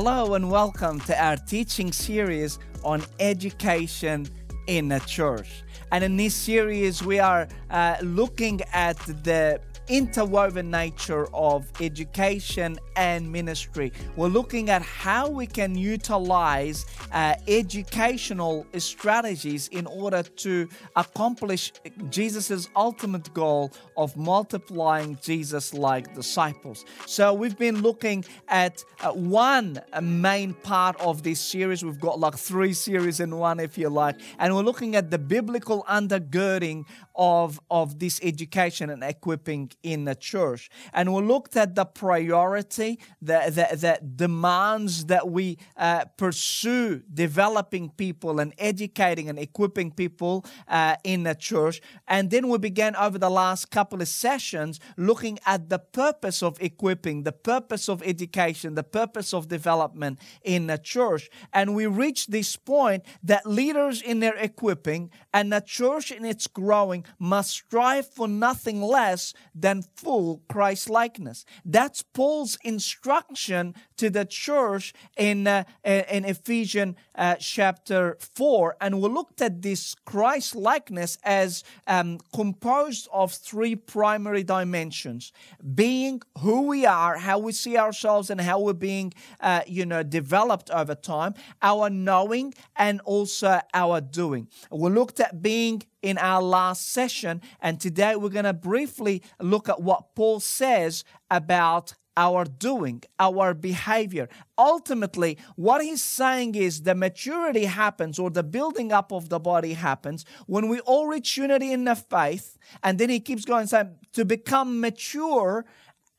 Hello and welcome to our teaching series on education in a church. And in this series, we are uh, looking at the interwoven nature of education and ministry. We're looking at how we can utilize uh, educational strategies in order to accomplish Jesus' ultimate goal of multiplying Jesus like disciples. So, we've been looking at uh, one main part of this series. We've got like three series in one, if you like, and we're looking at the biblical undergirding of, of this education and equipping in the church. And we looked at the priority, the, the, demands that we uh, pursue developing people and educating and equipping people uh, in the church. And then we began over the last couple of sessions looking at the purpose of equipping, the purpose of education, the purpose of development in the church. And we reached this point that leaders in their equipping and the church in its growing must strive for nothing less than full Christ likeness. That's Paul's instruction to the church in, uh, in Ephesians uh, chapter 4. And we looked at this Christ likeness as um, composed of three primary dimensions being who we are, how we see ourselves, and how we're being, uh, you know, developed over time, our knowing, and also our doing. We looked at being in our last session. And today we're going to briefly look at what Paul says about our doing, our behavior. Ultimately, what he's saying is the maturity happens or the building up of the body happens when we all reach unity in the faith. And then he keeps going, saying, to become mature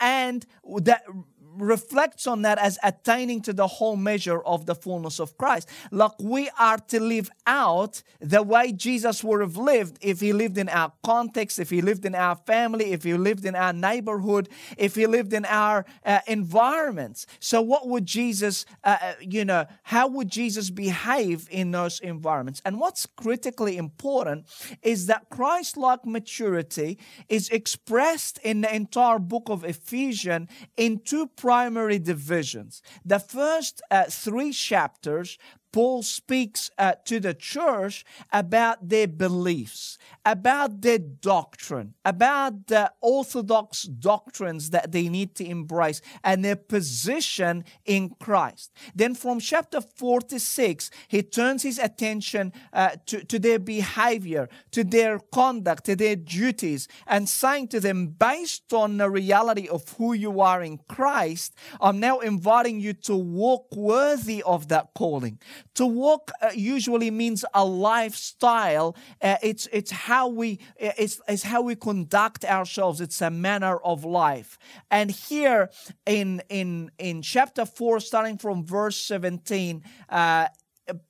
and that reflects on that as attaining to the whole measure of the fullness of Christ. Like we are to live out the way Jesus would have lived if he lived in our context, if he lived in our family, if he lived in our neighborhood, if he lived in our uh, environments. So, what would Jesus, uh, uh you know, how would Jesus behave in those environments? And what's critically important is that Christ like maturity is expressed in the entire book of Ephesians in two primary divisions. The first uh, three chapters Paul speaks uh, to the church about their beliefs, about their doctrine, about the orthodox doctrines that they need to embrace, and their position in Christ. Then from chapter 46, he turns his attention uh, to, to their behavior, to their conduct, to their duties, and saying to them, based on the reality of who you are in Christ, I'm now inviting you to walk worthy of that calling to walk uh, usually means a lifestyle. Uh, it's it's how we uh, it's, it's how we conduct ourselves. It's a manner of life. And here in in in chapter four, starting from verse seventeen. Uh,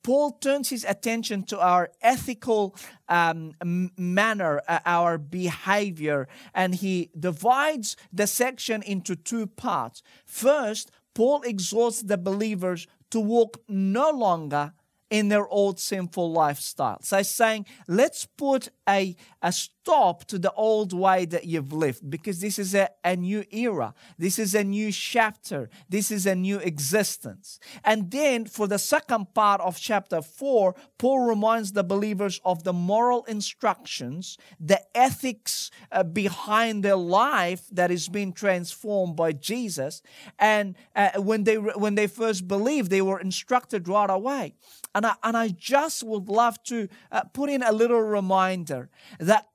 Paul turns his attention to our ethical um, manner, uh, our behavior, and he divides the section into two parts. First, Paul exhorts the believers to walk no longer in their old sinful lifestyle. So saying, let's put a, a stop to the old way that you've lived because this is a, a new era. This is a new chapter. This is a new existence. And then for the second part of chapter 4, Paul reminds the believers of the moral instructions, the ethics uh, behind their life that is being transformed by Jesus. And uh, when they when they first believed, they were instructed right away. And I, and I just would love to uh, put in a little reminder that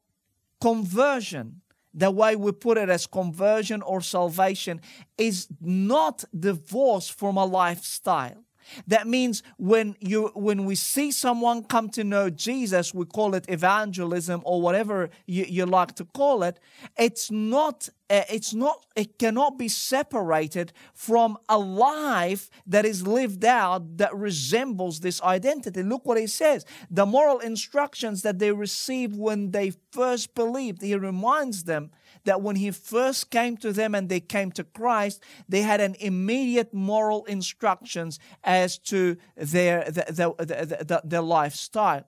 conversion, the way we put it as conversion or salvation, is not divorced from a lifestyle. That means when you when we see someone come to know Jesus, we call it evangelism or whatever you, you like to call it. It's not uh, it's not it cannot be separated from a life that is lived out that resembles this identity look what he says the moral instructions that they received when they first believed he reminds them that when he first came to them and they came to Christ, they had an immediate moral instructions as to their, the, the, the, their lifestyle.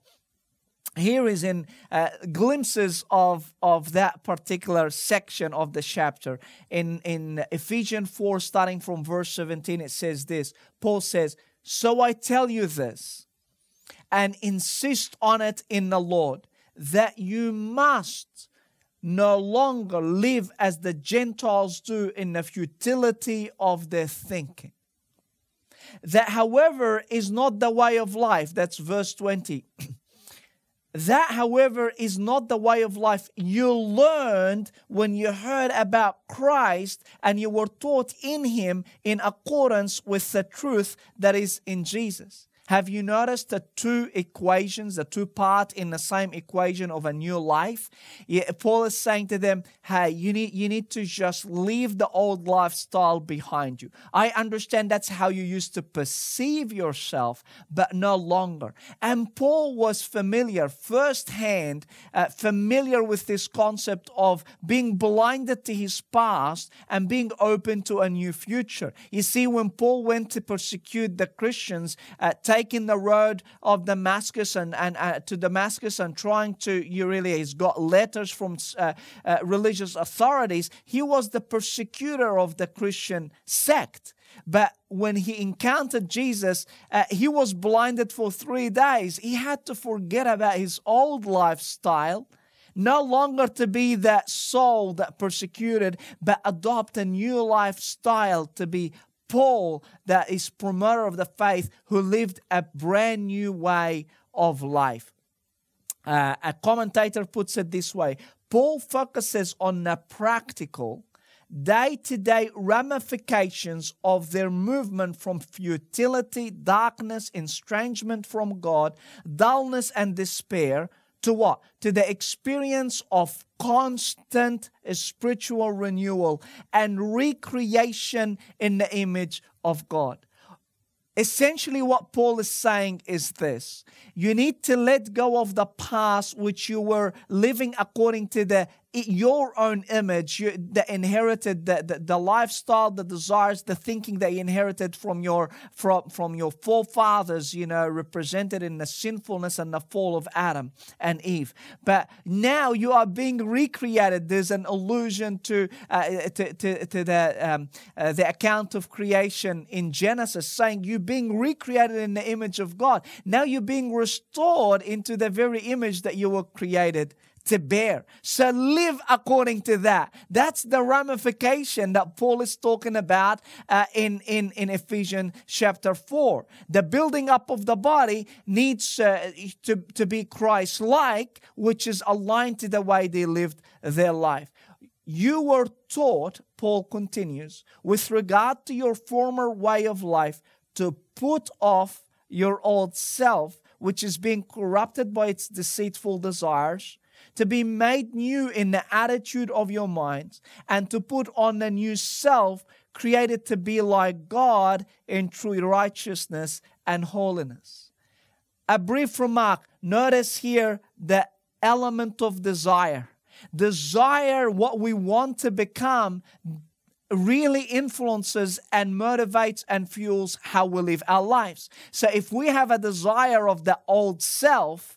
here is in uh, glimpses of, of that particular section of the chapter. In, in Ephesians 4, starting from verse 17, it says this Paul says, So I tell you this, and insist on it in the Lord, that you must no longer live as the Gentiles do in the futility of their thinking. That, however, is not the way of life. That's verse 20. That, however, is not the way of life you learned when you heard about Christ and you were taught in Him in accordance with the truth that is in Jesus. Have you noticed the two equations, the two parts in the same equation of a new life? Yeah, Paul is saying to them, hey, you need, you need to just leave the old lifestyle behind you. I understand that's how you used to perceive yourself, but no longer. And Paul was familiar, firsthand, uh, familiar with this concept of being blinded to his past and being open to a new future. You see, when Paul went to persecute the Christians, uh, taking the road of Damascus and, and uh, to Damascus and trying to, really, he's got letters from uh, uh, religious authorities. He was the persecutor of the Christian sect. But when he encountered Jesus, uh, he was blinded for three days. He had to forget about his old lifestyle no longer to be that Saul that persecuted, but adopt a new lifestyle to be Paul, that is promoter of the faith, who lived a brand new way of life. Uh, a commentator puts it this way Paul focuses on the practical, day to day ramifications of their movement from futility, darkness, estrangement from God, dullness, and despair to what? To the experience of constant spiritual renewal and recreation in the image of God. Essentially, what Paul is saying is this you need to let go of the past, which you were living according to the your own image, you, the inherited, the, the, the, lifestyle, the desires, the thinking they inherited from your from, from your forefathers, you know, represented in the sinfulness and the fall of Adam and Eve. But now you are being recreated. There's an allusion to uh, to, to, to, the um, uh, the account of creation in Genesis, saying you're being recreated in the image of God. Now you're being restored into the very image that you were created to bear. So live according to that. That's the ramification that Paul is talking about uh, in, in, in Ephesians chapter 4. The building up of the body needs uh, to, to be Christ like, which is aligned to the way they lived their life. You were taught, Paul continues, with regard to your former way of life, to put off your old self, which is being corrupted by its deceitful desires to be made new in the attitude of your minds, and to put on the new self created to be like God in true righteousness and holiness. A brief remark notice here the element of desire. Desire, what we want to become, really influences and motivates and fuels how we live our lives. So if we have a desire of the old self,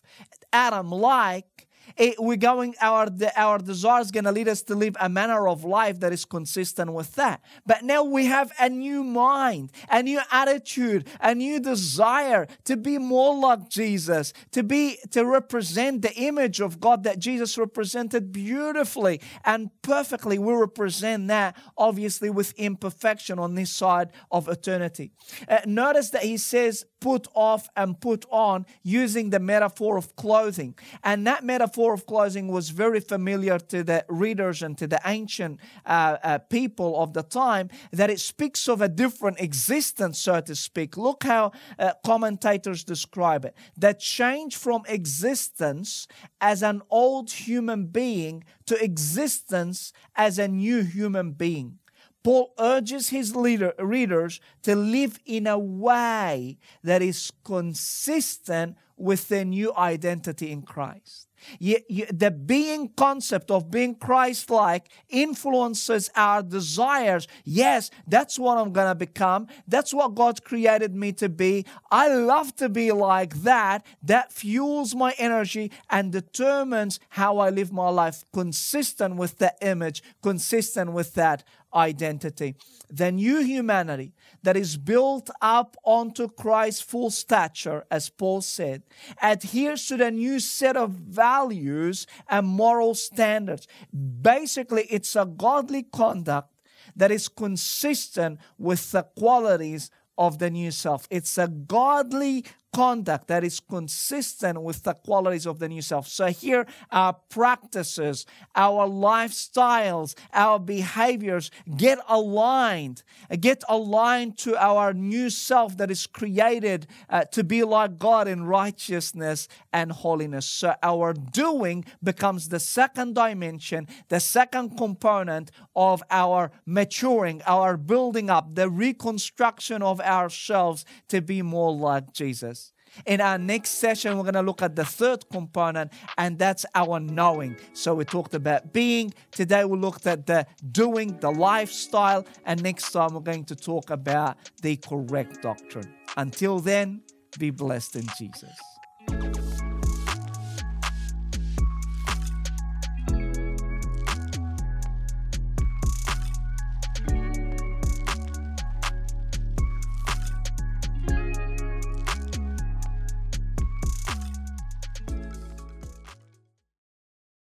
Adam like, it, we're going our our desire is going to lead us to live a manner of life that is consistent with that. But now we have a new mind a new attitude a new desire to be more like jesus to be to represent the image of god that jesus represented beautifully and perfectly. We represent that obviously with imperfection on this side of eternity. Uh, notice that he says put off and put on using the metaphor of clothing and that metaphor of clothing was very familiar to the readers and to the ancient uh, uh, people of the time, that it speaks of a different existence, so to speak. Look how uh, commentators describe it the change from existence as an old human being to existence as a new human being. Paul urges his leader, readers to live in a way that is consistent with their new identity in Christ. The being concept of being Christ like influences our desires. Yes, that's what I'm going to become. That's what God created me to be. I love to be like that. That fuels my energy and determines how I live my life, consistent with the image, consistent with that identity. The new humanity that is built up onto Christ's full stature, as Paul said, adheres to the new set of values and moral standards. Basically, it's a godly conduct that is consistent with the qualities of the new self. It's a godly conduct that is consistent with the qualities of the new self. So here, our practices, our lifestyles, our behaviors get aligned, get aligned to our new self that is created uh, to be like God in righteousness and holiness. So our doing becomes the second dimension, the second component of our maturing, our building up, the reconstruction of ourselves to be more like Jesus. In our next session, we're going to look at the third component, and that's our knowing. So we talked about being. Today, we looked at the doing, the lifestyle, and next time, we're going to talk about the correct doctrine. Until then, be blessed in Jesus.